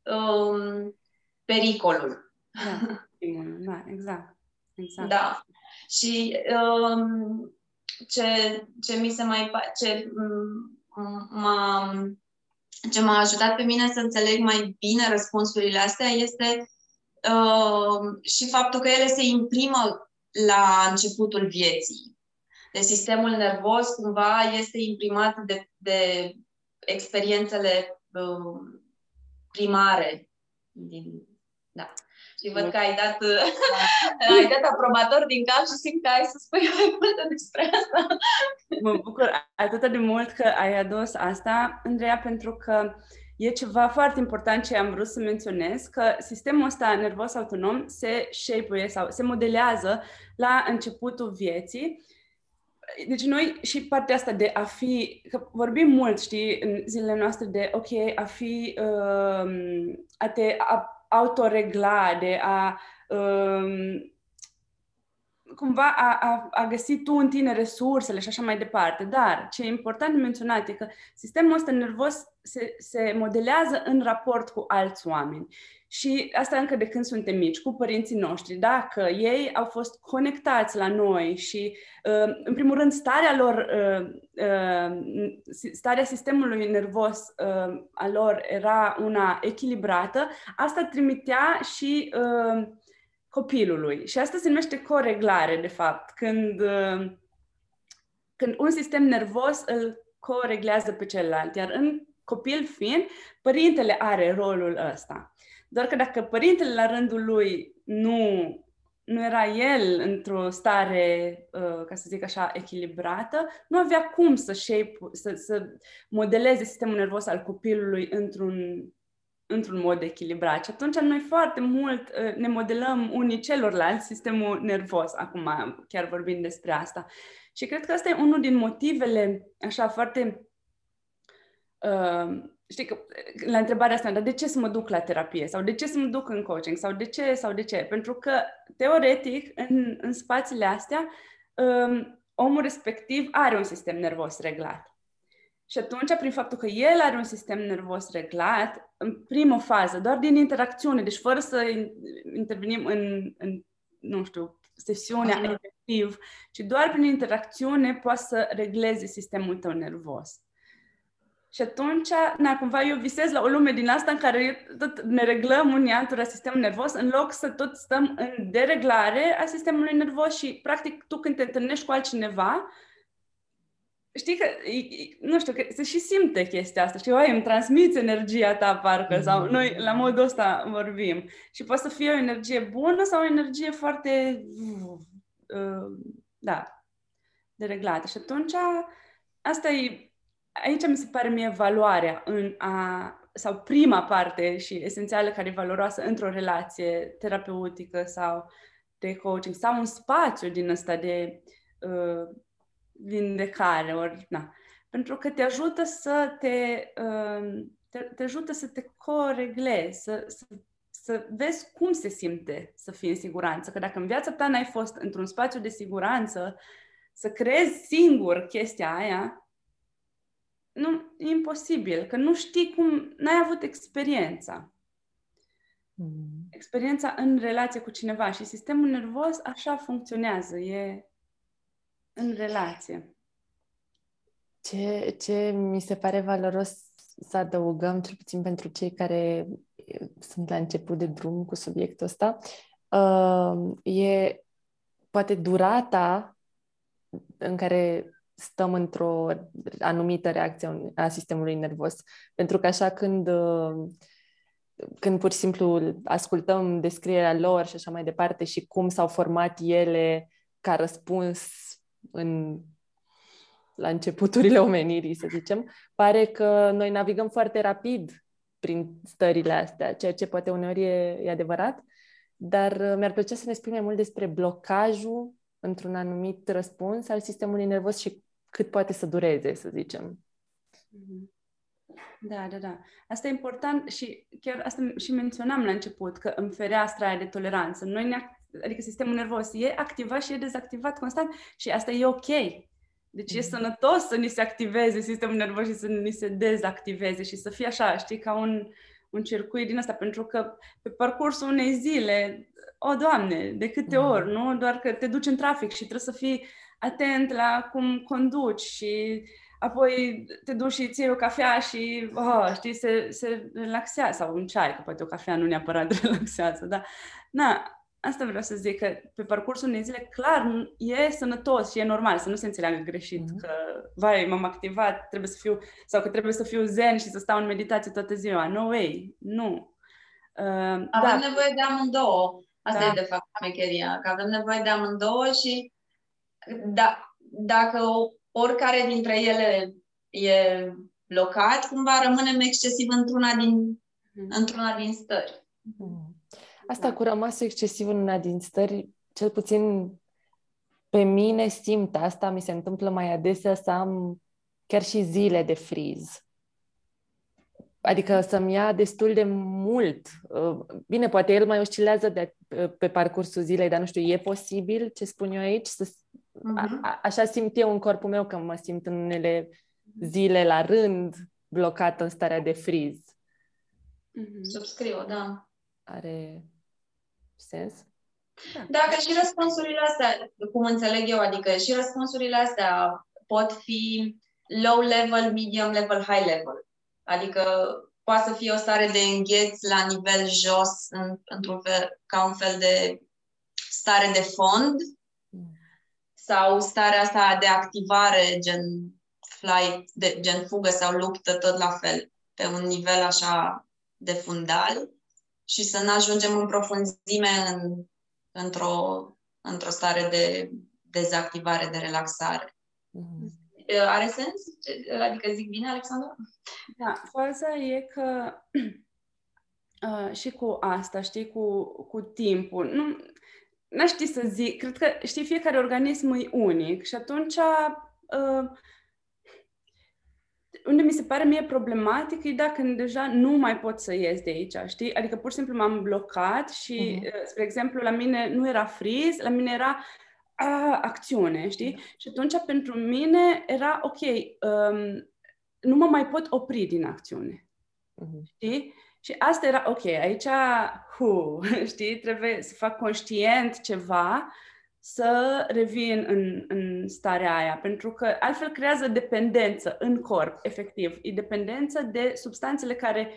um, pericolul. Da, da exact. exact. Da. Și um, ce, ce mi se mai ce m-a, ce m-a ajutat pe mine să înțeleg mai bine răspunsurile astea este uh, și faptul că ele se imprimă la începutul vieții. De sistemul nervos cumva este imprimat de, de experiențele uh, primare din, da. Și văd că ai dat, ai dat aprobator din cal și simt că ai să spui mai multe despre asta. Mă bucur atât de mult că ai adus asta, Andreea, pentru că e ceva foarte important ce am vrut să menționez, că sistemul ăsta nervos autonom se shape sau se modelează la începutul vieții deci noi și partea asta de a fi, că vorbim mult, știi, în zilele noastre de, ok, a fi, uh, a te a autoregla, de a um, cumva a, a, a găsi tu în tine resursele și așa mai departe. Dar ce e important de menționat e că sistemul ăsta nervos se, se modelează în raport cu alți oameni. Și asta încă de când suntem mici, cu părinții noștri. Dacă ei au fost conectați la noi și, uh, în primul rând, starea lor, uh, uh, starea sistemului nervos a lor era una echilibrată, asta trimitea și copilului. Și asta se numește coreglare, de fapt, când, când un sistem nervos îl coreglează pe celălalt. Iar în copil fiind, părintele are rolul ăsta. Doar că dacă părintele la rândul lui nu, nu era el într-o stare, uh, ca să zic așa, echilibrată, nu avea cum să, shape, să, să modeleze sistemul nervos al copilului într-un, într-un mod echilibrat. Și atunci noi foarte mult uh, ne modelăm unii celorlalți sistemul nervos, acum chiar vorbim despre asta. Și cred că asta e unul din motivele, așa, foarte uh, știi că la întrebarea asta, dar de ce să mă duc la terapie? Sau de ce să mă duc în coaching? Sau de ce? Sau de ce? Pentru că, teoretic, în, în spațiile astea, um, omul respectiv are un sistem nervos reglat. Și atunci, prin faptul că el are un sistem nervos reglat, în primă fază, doar din interacțiune, deci fără să intervenim în, în nu știu, sesiunea efectiv, ci doar prin interacțiune poate să regleze sistemul tău nervos. Și atunci, na, cumva eu visez la o lume din asta în care tot ne reglăm unii altora sistemul nervos, în loc să tot stăm în dereglare a sistemului nervos și, practic, tu când te întâlnești cu altcineva, știi că, nu știu, că se și simte chestia asta, știi, oi, îmi transmiți energia ta, parcă, sau mm-hmm. noi la modul ăsta vorbim. Și poate să fie o energie bună sau o energie foarte, uh, da, dereglată. Și atunci, asta e aici mi se pare mie valoarea în a, sau prima parte și esențială care e valoroasă într-o relație terapeutică sau de coaching sau un spațiu din ăsta de uh, vindecare. Ori, na. Pentru că te ajută să te, uh, te, te ajută să te coreglezi, să, să, să vezi cum se simte să fii în siguranță. Că dacă în viața ta n-ai fost într-un spațiu de siguranță, să creezi singur chestia aia, nu, e imposibil, că nu știi cum, n-ai avut experiența. Mm. Experiența în relație cu cineva și sistemul nervos așa funcționează, e în relație. Ce, ce mi se pare valoros să adăugăm, cel puțin pentru cei care sunt la început de drum cu subiectul ăsta, uh, e poate durata în care stăm într-o anumită reacție a sistemului nervos. Pentru că așa când, uh, când pur și simplu ascultăm descrierea lor și așa mai departe și cum s-au format ele ca răspuns în, la începuturile omenirii, să zicem, pare că noi navigăm foarte rapid prin stările astea, ceea ce poate uneori e, e adevărat, dar uh, mi-ar plăcea să ne spui mai mult despre blocajul într-un anumit răspuns al sistemului nervos și cât poate să dureze, să zicem. Mm-hmm. Da, da, da. Asta e important și chiar asta și menționam la început, că în fereastra aia de toleranță, noi ne, adică sistemul nervos e activat și e dezactivat constant și asta e ok. Deci mm-hmm. e sănătos să ni se activeze sistemul nervos și să ni se dezactiveze și să fie așa, știi, ca un, un circuit din asta, pentru că pe parcursul unei zile, o, Doamne, de câte mm-hmm. ori, nu? Doar că te duci în trafic și trebuie să fii atent la cum conduci și apoi te duci și ții o cafea și, oh, știi, se, se relaxează, sau un ceai, că poate o cafea nu neapărat relaxează, dar, na, asta vreau să zic, că pe parcursul unei zile, clar, e sănătos și e normal să nu se înțeleagă greșit, mm-hmm. că, vai, m-am activat, trebuie să fiu, sau că trebuie să fiu zen și să stau în meditație toată ziua. No way, nu. Uh, avem da. nevoie de amândouă. Asta da. e, de fapt, șmecheria, că avem nevoie de amândouă și da, dacă oricare dintre ele e blocat, cumva rămânem excesiv într-una din, mm. într-una din stări. Mm. Asta da. cu rămas excesiv în una din stări, cel puțin pe mine simt asta, mi se întâmplă mai adesea să am chiar și zile de friz. Adică să-mi ia destul de mult. Uh, bine, poate el mai oscilează de, uh, pe parcursul zilei, dar nu știu, e posibil ce spun eu aici? Să, a, Mhm. a, așa simt eu în corpul meu că mă simt în unele zile la rând blocată în starea de friz. Mhm. Subscriu, da. Are sens? Dacă și răspunsurile astea, cum înțeleg eu, adică și răspunsurile astea pot fi low level, medium level, high level. Adică poate să fie o stare de îngheț la nivel jos, în, într-un fel, ca un fel de stare de fond, sau starea asta de activare, gen flight, de, gen fugă sau luptă, tot la fel, pe un nivel așa de fundal și să nu ajungem în profunzime în, într-o, într-o stare de dezactivare, de relaxare. Mhm. Are sens? Adică zic bine, Alexandra? Da, faza e că uh, și cu asta, știi, cu, cu timpul, nu, n-aș ști să zic, cred că, știi, fiecare organism e unic și atunci uh, unde mi se pare mie problematic e dacă deja nu mai pot să ies de aici, știi? Adică pur și simplu m-am blocat și, Mhm. uh, spre exemplu, la mine nu era friz, la mine era a, acțiune, știi? Și atunci pentru mine era ok, um, nu mă mai pot opri din acțiune, Mhm. știi? Și asta era ok, aici, hu, știi, trebuie să fac conștient ceva să revin în, în starea aia, pentru că altfel creează dependență în corp, efectiv. E dependență de substanțele care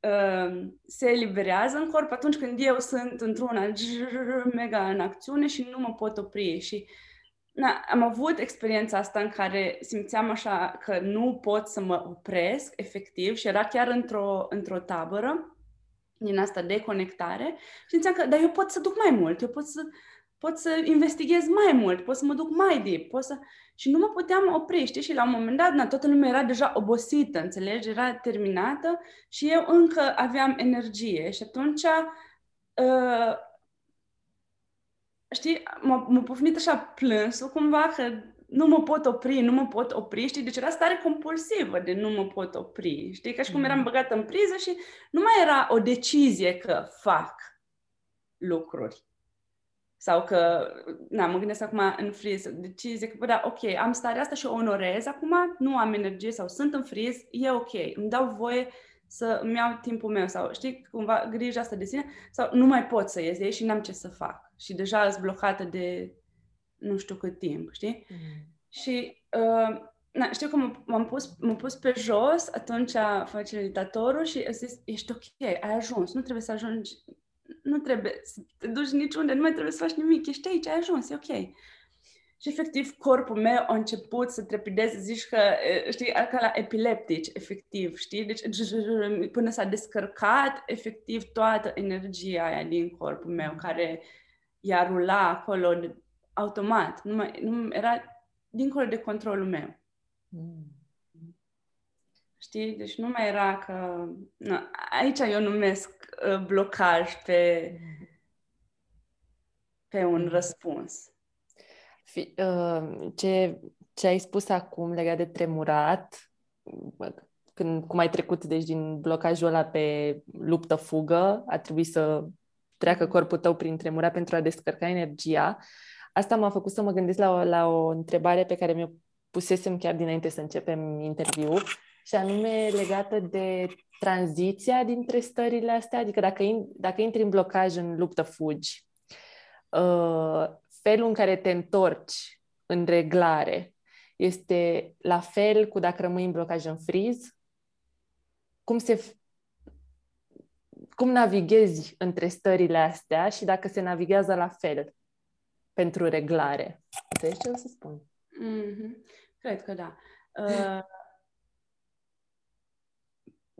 uh, se eliberează în corp atunci când eu sunt într-una mega în acțiune și nu mă pot opri. Și na, am avut experiența asta în care simțeam așa că nu pot să mă opresc, efectiv, și era chiar într-o, într-o tabără din asta de conectare și simțeam că, dar eu pot să duc mai mult, eu pot să, pot să investighez mai mult, pot să mă duc mai deep, pot să... Și nu mă puteam opri, știi? Și la un moment dat, na, toată lumea era deja obosită, înțelegi? Era terminată și eu încă aveam energie și atunci uh, știi, m-a, m-a pufnit așa plânsul cumva că nu mă pot opri, nu mă pot opri, știi? Deci era stare compulsivă de nu mă pot opri, știi? Ca și cum eram băgată în priză și nu mai era o decizie că fac lucruri. Sau că, na, mă gândesc acum în friz, decizie că, bă, da, ok, am starea asta și o onorez acum, nu am energie sau sunt în friz, e ok, îmi dau voie să îmi iau timpul meu sau, știi, cumva grija asta de sine, sau nu mai pot să ies de ei și n-am ce să fac. Și deja sunt blocată de nu știu cât timp, știi? Mhm. Și uh, na, știu că m- m-am pus, m-am pus pe jos atunci facilitatorul și a zis, ești ok, ai ajuns, nu trebuie să ajungi, nu trebuie să te duci niciunde, nu mai trebuie să faci nimic, ești aici, ai ajuns, e ok. Și efectiv corpul meu a început să trepideze, zici că, e, știi, ca la epileptici, efectiv, știi? Deci până s-a descărcat efectiv toată energia aia din corpul meu, care i-a rula acolo de, automat, nu, mai, nu era dincolo de controlul meu. Mhm. Știi? Deci nu mai era că... Na, aici eu numesc uh, blocaj pe, pe un răspuns. Fi, uh, ce, ce ai spus acum legat de tremurat, bă, când, cum ai trecut deci din blocajul ăla pe luptă-fugă, a trebuit să treacă corpul tău prin tremurat pentru a descărca energia. Asta m-a făcut să mă gândesc la o, la o întrebare pe care mi-o pusesem chiar dinainte să începem interviul, și anume legată de tranziția dintre stările astea, adică dacă, in, dacă intri în blocaj în luptă-fugi, uh, felul în care te întorci în reglare este la fel cu dacă rămâi în blocaj în friz? Cum se f- cum navighezi între stările astea și dacă se navighează la fel pentru reglare? Înțelegi ce o să spun? Mm-hmm. Cred că da. Uh,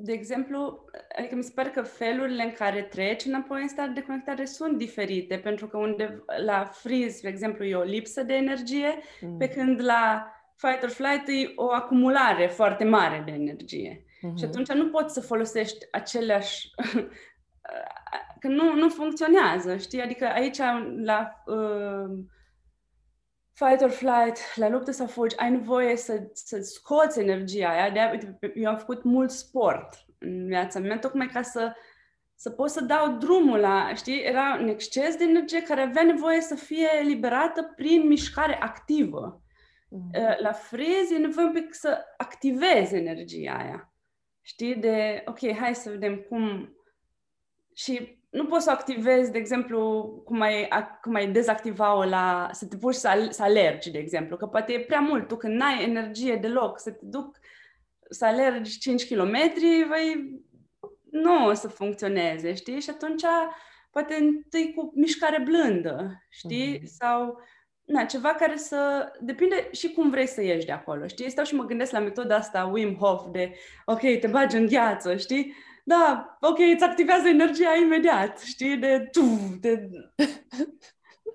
de exemplu, adică mi se pare că felurile în care treci înapoi în stare de conectare sunt diferite, pentru că unde la freeze, de exemplu, e o lipsă de energie, Mm. pe când la fight or flight e o acumulare foarte mare de energie. Mhm. Și atunci nu poți să folosești aceleași... că nu, nu funcționează, știi? Adică aici, la uh, fight or flight, la luptă sau fugi, ai nevoie să, să scoți energia aia. De eu am făcut mult sport în viața mea, tocmai ca să, să pot să dau drumul la, știi, era un exces de energie care avea nevoie să fie liberată prin mișcare activă. Mm. La frez e nevoie un pic să activezi energia aia. Știi, de, ok, hai să vedem cum... Și nu poți să activezi, de exemplu, cum ai, cum ai dezactiva-o la... să te puși să, al, să alergi, de exemplu, că poate e prea mult. Tu când n-ai energie deloc să te duc să alergi 5 km, vei, nu o să funcționeze, știi? Și atunci poate întâi cu mișcare blândă, știi? Mm-hmm. Sau na, ceva care să... Depinde și cum vrei să ieși de acolo, știi? Stau și mă gândesc la metoda asta Wim Hof de, ok, te bagi în gheață, știi? Da, ok, îți activează energia imediat, știi? De tu, te,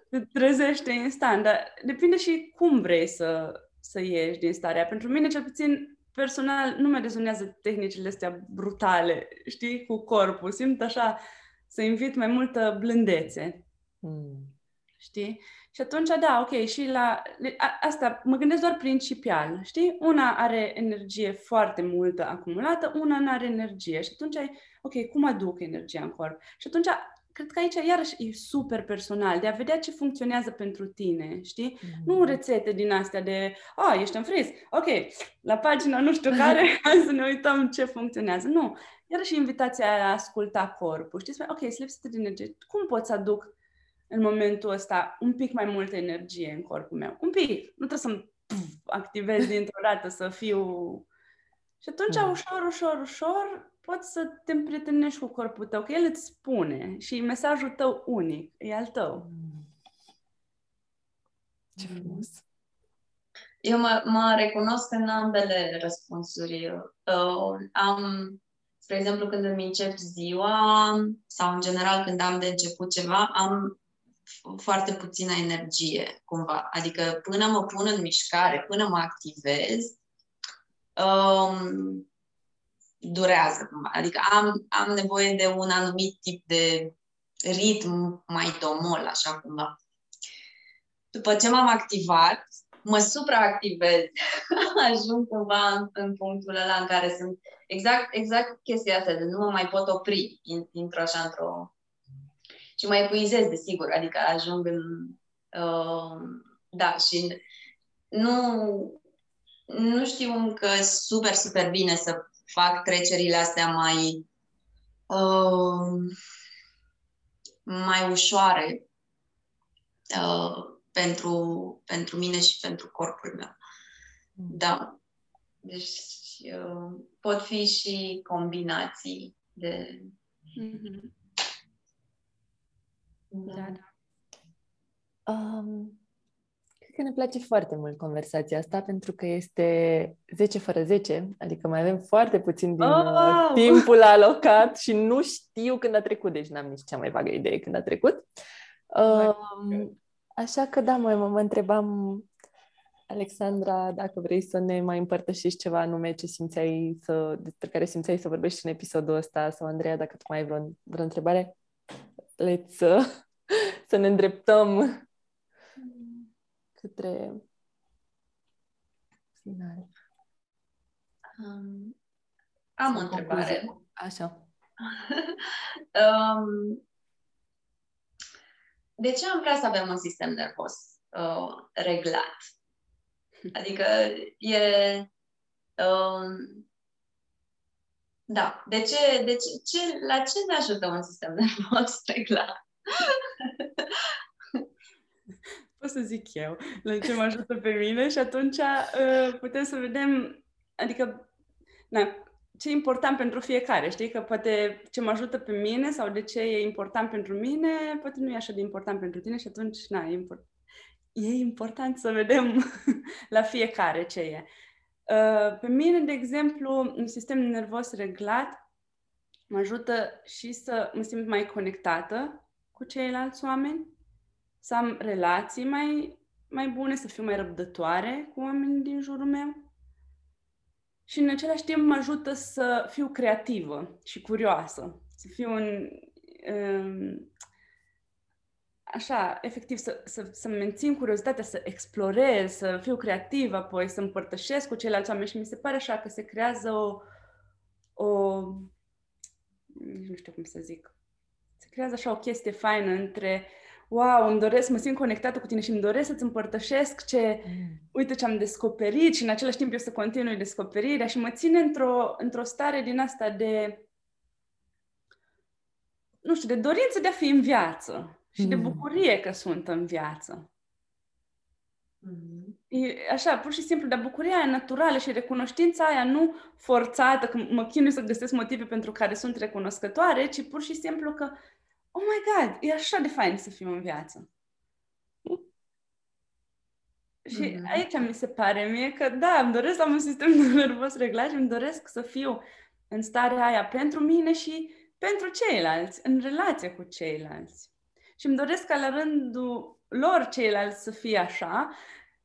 te trezește instant, dar depinde și cum vrei să, să ieși din starea. Pentru mine, cel puțin, personal, nu mă rezonează tehnicile astea brutale, știi, cu corpul. Simt așa să invit mai multă blândețe. Mm. Știi? Și atunci, da, ok, și la a, asta mă gândesc doar principial, știi? Una are energie foarte multă acumulată, una nu are energie. Și atunci ai, ok, cum aduc energia în corp? Și atunci, cred că aici iarăși e super personal, de a vedea ce funcționează pentru tine, știi? Mm-hmm. Nu rețete din astea de, a, ești în friz, ok, la pagina nu știu care, hai să ne uităm ce funcționează. Nu, iarăși invitația a asculta corpul, știi? Ok, slipsit de energie, cum pot să aduc în momentul ăsta un pic mai multă energie în corpul meu. Un pic. Nu trebuie să-mi activez dintr-o dată, să fiu... Și atunci, mm. ușor, ușor, ușor, poți să te împrietenești cu corpul tău, că el îți spune și mesajul tău unic, e al tău. Mm. Ce frumos! Eu mă, mă recunosc în ambele răspunsuri. Uh, am, spre exemplu, când îmi încep ziua sau, în general, când am de început ceva, am foarte puțină energie, cumva. Adică până mă pun în mișcare, până mă activez, um, durează cumva. Adică am, am nevoie de un anumit tip de ritm mai domol, așa cumva. După ce m-am activat, mă supraactivez. Ajung cumva în, în punctul ăla în care sunt exact, exact chestia asta de nu mă mai pot opri. Intru așa într-o și mă epuizez, desigur, adică ajung în... Uh, da, și nu, nu știu încă super, super bine să fac trecerile astea mai uh, mai ușoare uh, pentru, pentru mine și pentru corpul meu. Mm. Da. Deci uh, pot fi și combinații de mm-hmm. Da, da. Um, cred că ne place foarte mult conversația asta pentru că este 10 fără 10, adică mai avem foarte puțin din uh, oh! timpul alocat și nu știu când a trecut, deci n-am nici cea mai vagă idee când a trecut. Um, așa că da, mă, mă întrebam Alexandra, dacă vrei să ne mai împărtășești ceva anume ce simțeai să, despre care simțeai să vorbești în episodul ăsta sau Andreea, dacă tu mai ai vreo, vreo întrebare? let's uh, să ne îndreptăm către final. Um, am o întrebare. Așa. um, de ce am vrea să avem un sistem nervos uh, reglat? Adică e... Um, da. De ce, de ce, ce, la ce ne ajută un sistem nervos reglat? Pot să zic eu la ce mă ajută pe mine și atunci uh, putem să vedem, adică, na, ce e important pentru fiecare, știi? Că poate ce mă ajută pe mine sau de ce e important pentru mine, poate nu e așa de important pentru tine și atunci, na, e, import- e important să vedem la fiecare ce e. Uh, pe mine, de exemplu, un sistem nervos reglat mă ajută și să mă simt mai conectată cu ceilalți oameni, să am relații mai, mai bune, să fiu mai răbdătoare cu oamenii din jurul meu. Și în același timp mă ajută să fiu creativă și curioasă, să fiu un, um, așa, efectiv, să, să, să mențin curiozitatea, să explorez, să fiu creativă, apoi să împărtășesc cu ceilalți oameni și mi se pare așa că se creează o, o nici nu știu cum să zic, se creează așa o chestie faină între wow, îmi doresc, mă simt conectată cu tine și îmi doresc să-ți împărtășesc ce, mm. uite ce am descoperit și în același timp eu să continui descoperirea și mă ține într-o, într-o stare din asta de, nu știu, de dorință de a fi în viață și mm. de bucurie că sunt în viață. Mm-hmm. E așa, pur și simplu, dar bucuria aia naturală și recunoștința aia nu forțată, că mă chinui să găsesc motive pentru care sunt recunoscătoare, ci pur și simplu că oh my God, e așa de fain să fim în viață. Și mm-hmm. aici mi se pare mie că, da, îmi doresc să am un sistem nervos reglat și îmi doresc să fiu în starea aia pentru mine și pentru ceilalți, în relație cu ceilalți. Și îmi doresc ca la rândul lor ceilalți să fie așa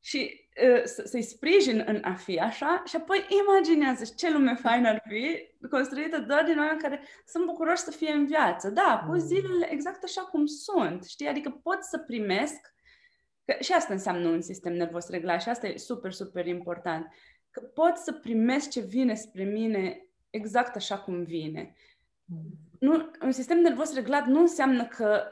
și uh, să-i sprijin în a fi așa și apoi imaginează ce lume faină ar fi construită doar din oameni care sunt bucuroși să fie în viață. Da, cu mm. zilele exact așa cum sunt, știi? Adică pot să primesc că și asta înseamnă un sistem nervos reglat și asta e super, super important. Că pot să primesc ce vine spre mine exact așa cum vine. Mm. Nu, un sistem nervos reglat nu înseamnă că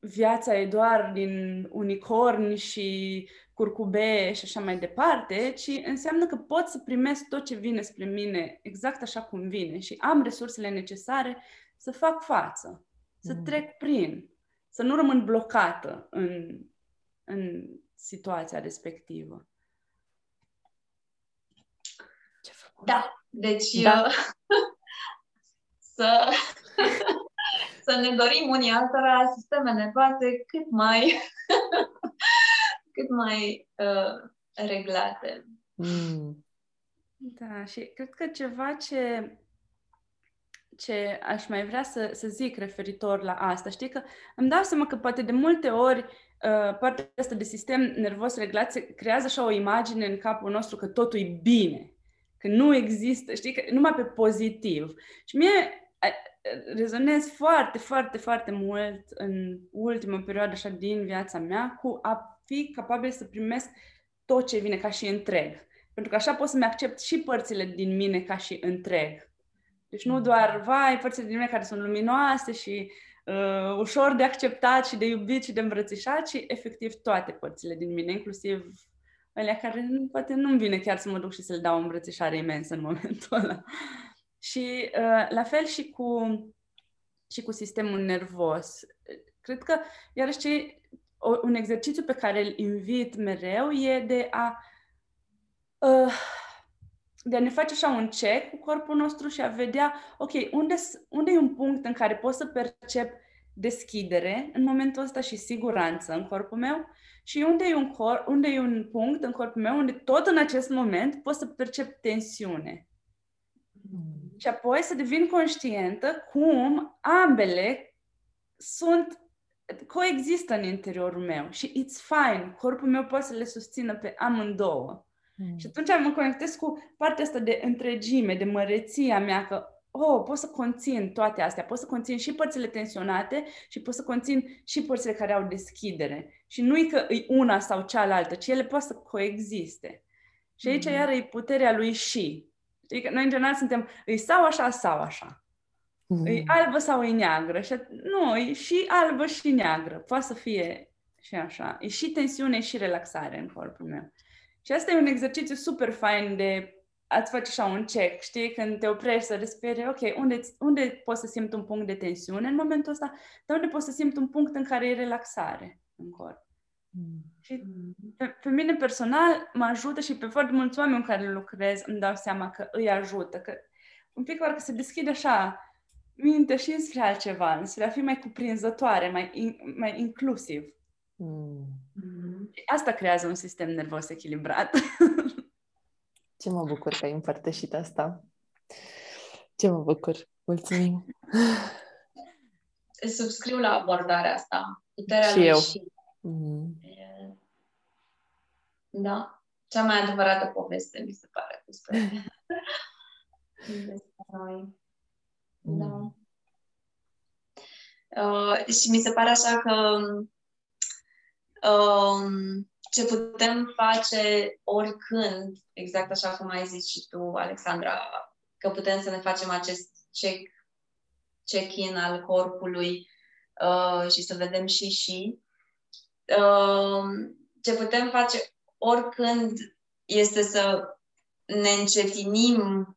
viața e doar din unicorni și curcube și așa mai departe, ci înseamnă că pot să primesc tot ce vine spre mine exact așa cum vine și am resursele necesare să fac față, să mm. trec prin, să nu rămân blocată în, în situația respectivă. Ce da, deci da. să să ne dorim unii altora sisteme nervoase cât mai cât mai uh, reglate. Mm. Da, și cred că ceva ce ce aș mai vrea să, să zic referitor la asta. Știi că îmi dau seama că poate de multe ori uh, partea asta de sistem nervos reglat se creează așa o imagine în capul nostru că totul e bine, că nu există, știi, că numai pe pozitiv. Și mie rezonez foarte, foarte, foarte mult în ultima perioadă așa din viața mea cu a fi capabil să primesc tot ce vine ca și întreg. Pentru că așa pot să-mi accept și părțile din mine ca și întreg. Deci nu doar, vai, părțile din mine care sunt luminoase și uh, ușor de acceptat și de iubit și de îmbrățișat, ci efectiv toate părțile din mine, inclusiv alea care poate nu-mi vine chiar să mă duc și să le dau o îmbrățișare imensă în momentul ăla. Și uh, la fel și cu, și cu sistemul nervos. Cred că, iarăși, ce, o, un exercițiu pe care îl invit mereu e de a, uh, de a ne face așa un check cu corpul nostru și a vedea, ok, unde, unde e un punct în care pot să percep deschidere în momentul ăsta și siguranță în corpul meu și unde e un, cor, unde e un punct în corpul meu unde tot în acest moment pot să percep tensiune. Și apoi să devin conștientă cum ambele sunt coexistă în interiorul meu și it's fine, corpul meu poate să le susțină pe amândouă. Mm. Și atunci mă conectez cu partea asta de întregime, de măreția mea, că oh, pot să conțin toate astea, pot să conțin și părțile tensionate și pot să conțin și părțile care au deschidere. Și nu e că e una sau cealaltă, ci ele pot să coexiste. Și aici mm. iară e puterea lui și. Știi că noi în general suntem, îi sau așa sau așa. Mm. E albă sau e neagră. Și, nu, e și albă și neagră. Poate să fie și așa. E și tensiune și relaxare în corpul meu. Și asta e un exercițiu super fain de a-ți face așa un check, știi? Când te oprești să respiri, ok, unde, unde poți să simt un punct de tensiune în momentul ăsta, dar unde poți să simt un punct în care e relaxare în corp. Mm. Și pe, pe mine personal mă ajută și pe foarte mulți oameni cu care lucrez îmi dau seama că îi ajută, că un pic că se deschide așa minte și înspre altceva, înspre a fi mai cuprinzătoare, mai, in, mai inclusiv. Mm. Asta creează un sistem nervos echilibrat. Ce mă bucur că ai împărtășit asta. Ce mă bucur. Mulțumim. Subscriu la abordarea asta. Puterea și eu. Și Mm. Da. Cea mai adevărată poveste, mi se pare, despre, despre noi. Mm. Da. Uh, și mi se pare așa că uh, ce putem face oricând, exact așa cum ai zis și tu, Alexandra, că putem să ne facem acest check check-in al corpului uh, și să vedem și și. Uh, ce putem face oricând este să ne încetinim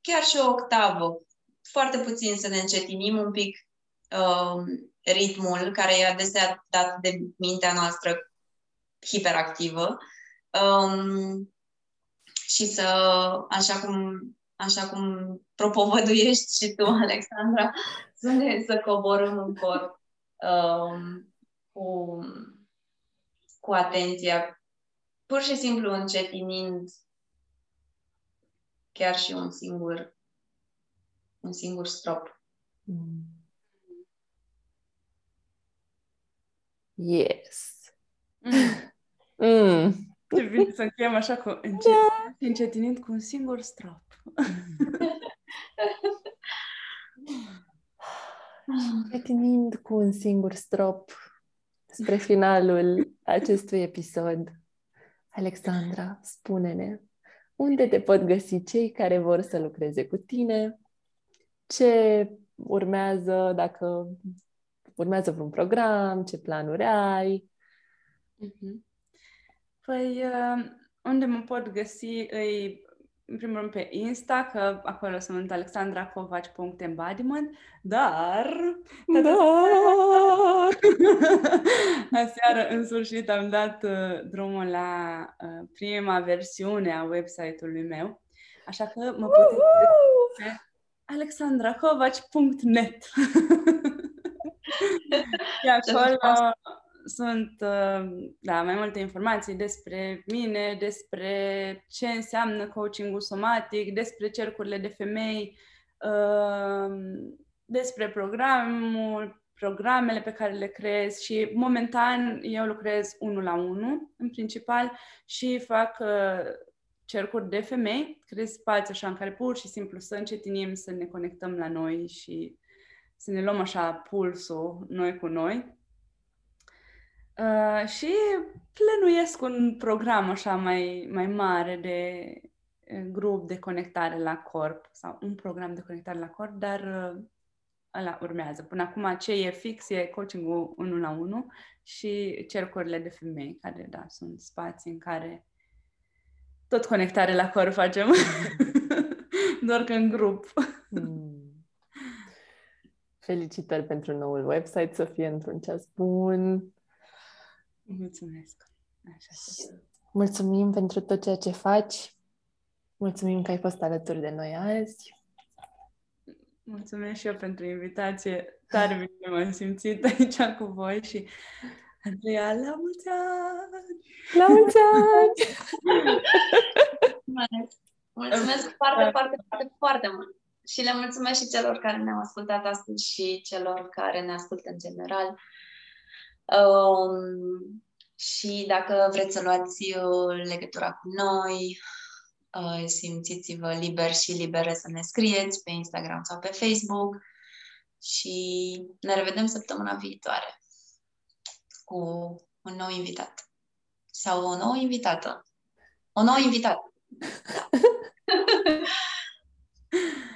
chiar și o octavă, foarte puțin să ne încetinim un pic uh, ritmul care e adesea dat de mintea noastră hiperactivă. Um, și să, așa cum, așa cum propovăduiești și tu, Alexandra, să, ne, să coborâm în corp um, cu, cu atenția, pur și simplu încetinind chiar și un singur un singur strop. Mm. Yes. Mm. mm. Ce bine să încheiem așa cu încet, da. încetinind cu un singur strop. încetinind cu un singur strop spre finalul acestui episod. Alexandra, spune-ne unde te pot găsi cei care vor să lucreze cu tine, ce urmează, dacă urmează vreun program, ce planuri ai. Mm-hmm. Păi, uh, unde mă pot găsi îi, în primul rând, pe Insta, că acolo sunt alexandracovaci.embodiment, dar... Dar... Aseară, în sfârșit, am dat uh, drumul la uh, prima versiune a website-ului meu, așa că mă puteți pe alexandracovaci.net Și acolo sunt uh, da, mai multe informații despre mine, despre ce înseamnă coachingul somatic, despre cercurile de femei, uh, despre programul, programele pe care le creez și momentan eu lucrez unul la unul în principal și fac uh, cercuri de femei, creez spații așa în care pur și simplu să încetinim, să ne conectăm la noi și să ne luăm așa pulsul noi cu noi. Uh, și plănuiesc un program așa mai, mai mare de uh, grup de conectare la corp sau un program de conectare la corp, dar uh, ăla urmează. Până acum ce e fix e coaching-ul unul la unul și cercurile de femei, care da, sunt spații în care tot conectare la corp facem, doar că în grup. Mm. Felicitări pentru noul website, să fie într-un ceas bun. Mulțumesc. Așa. Mulțumim pentru tot ceea ce faci. Mulțumim că ai fost alături de noi azi. Mulțumesc și eu pentru invitație. Tare bine m-am simțit aici cu voi și Andreea, la mulți ani! La mulți ani! Mulțumesc foarte, foarte, foarte, foarte mult! Și le mulțumesc și celor care ne-au ascultat astăzi și celor care ne ascultă în general. Um, și dacă vreți să luați uh, legătura cu noi, uh, simțiți-vă liber și libere să ne scrieți pe Instagram sau pe Facebook și ne revedem săptămâna viitoare cu un nou invitat sau o nouă invitată. O nouă invitată. Da.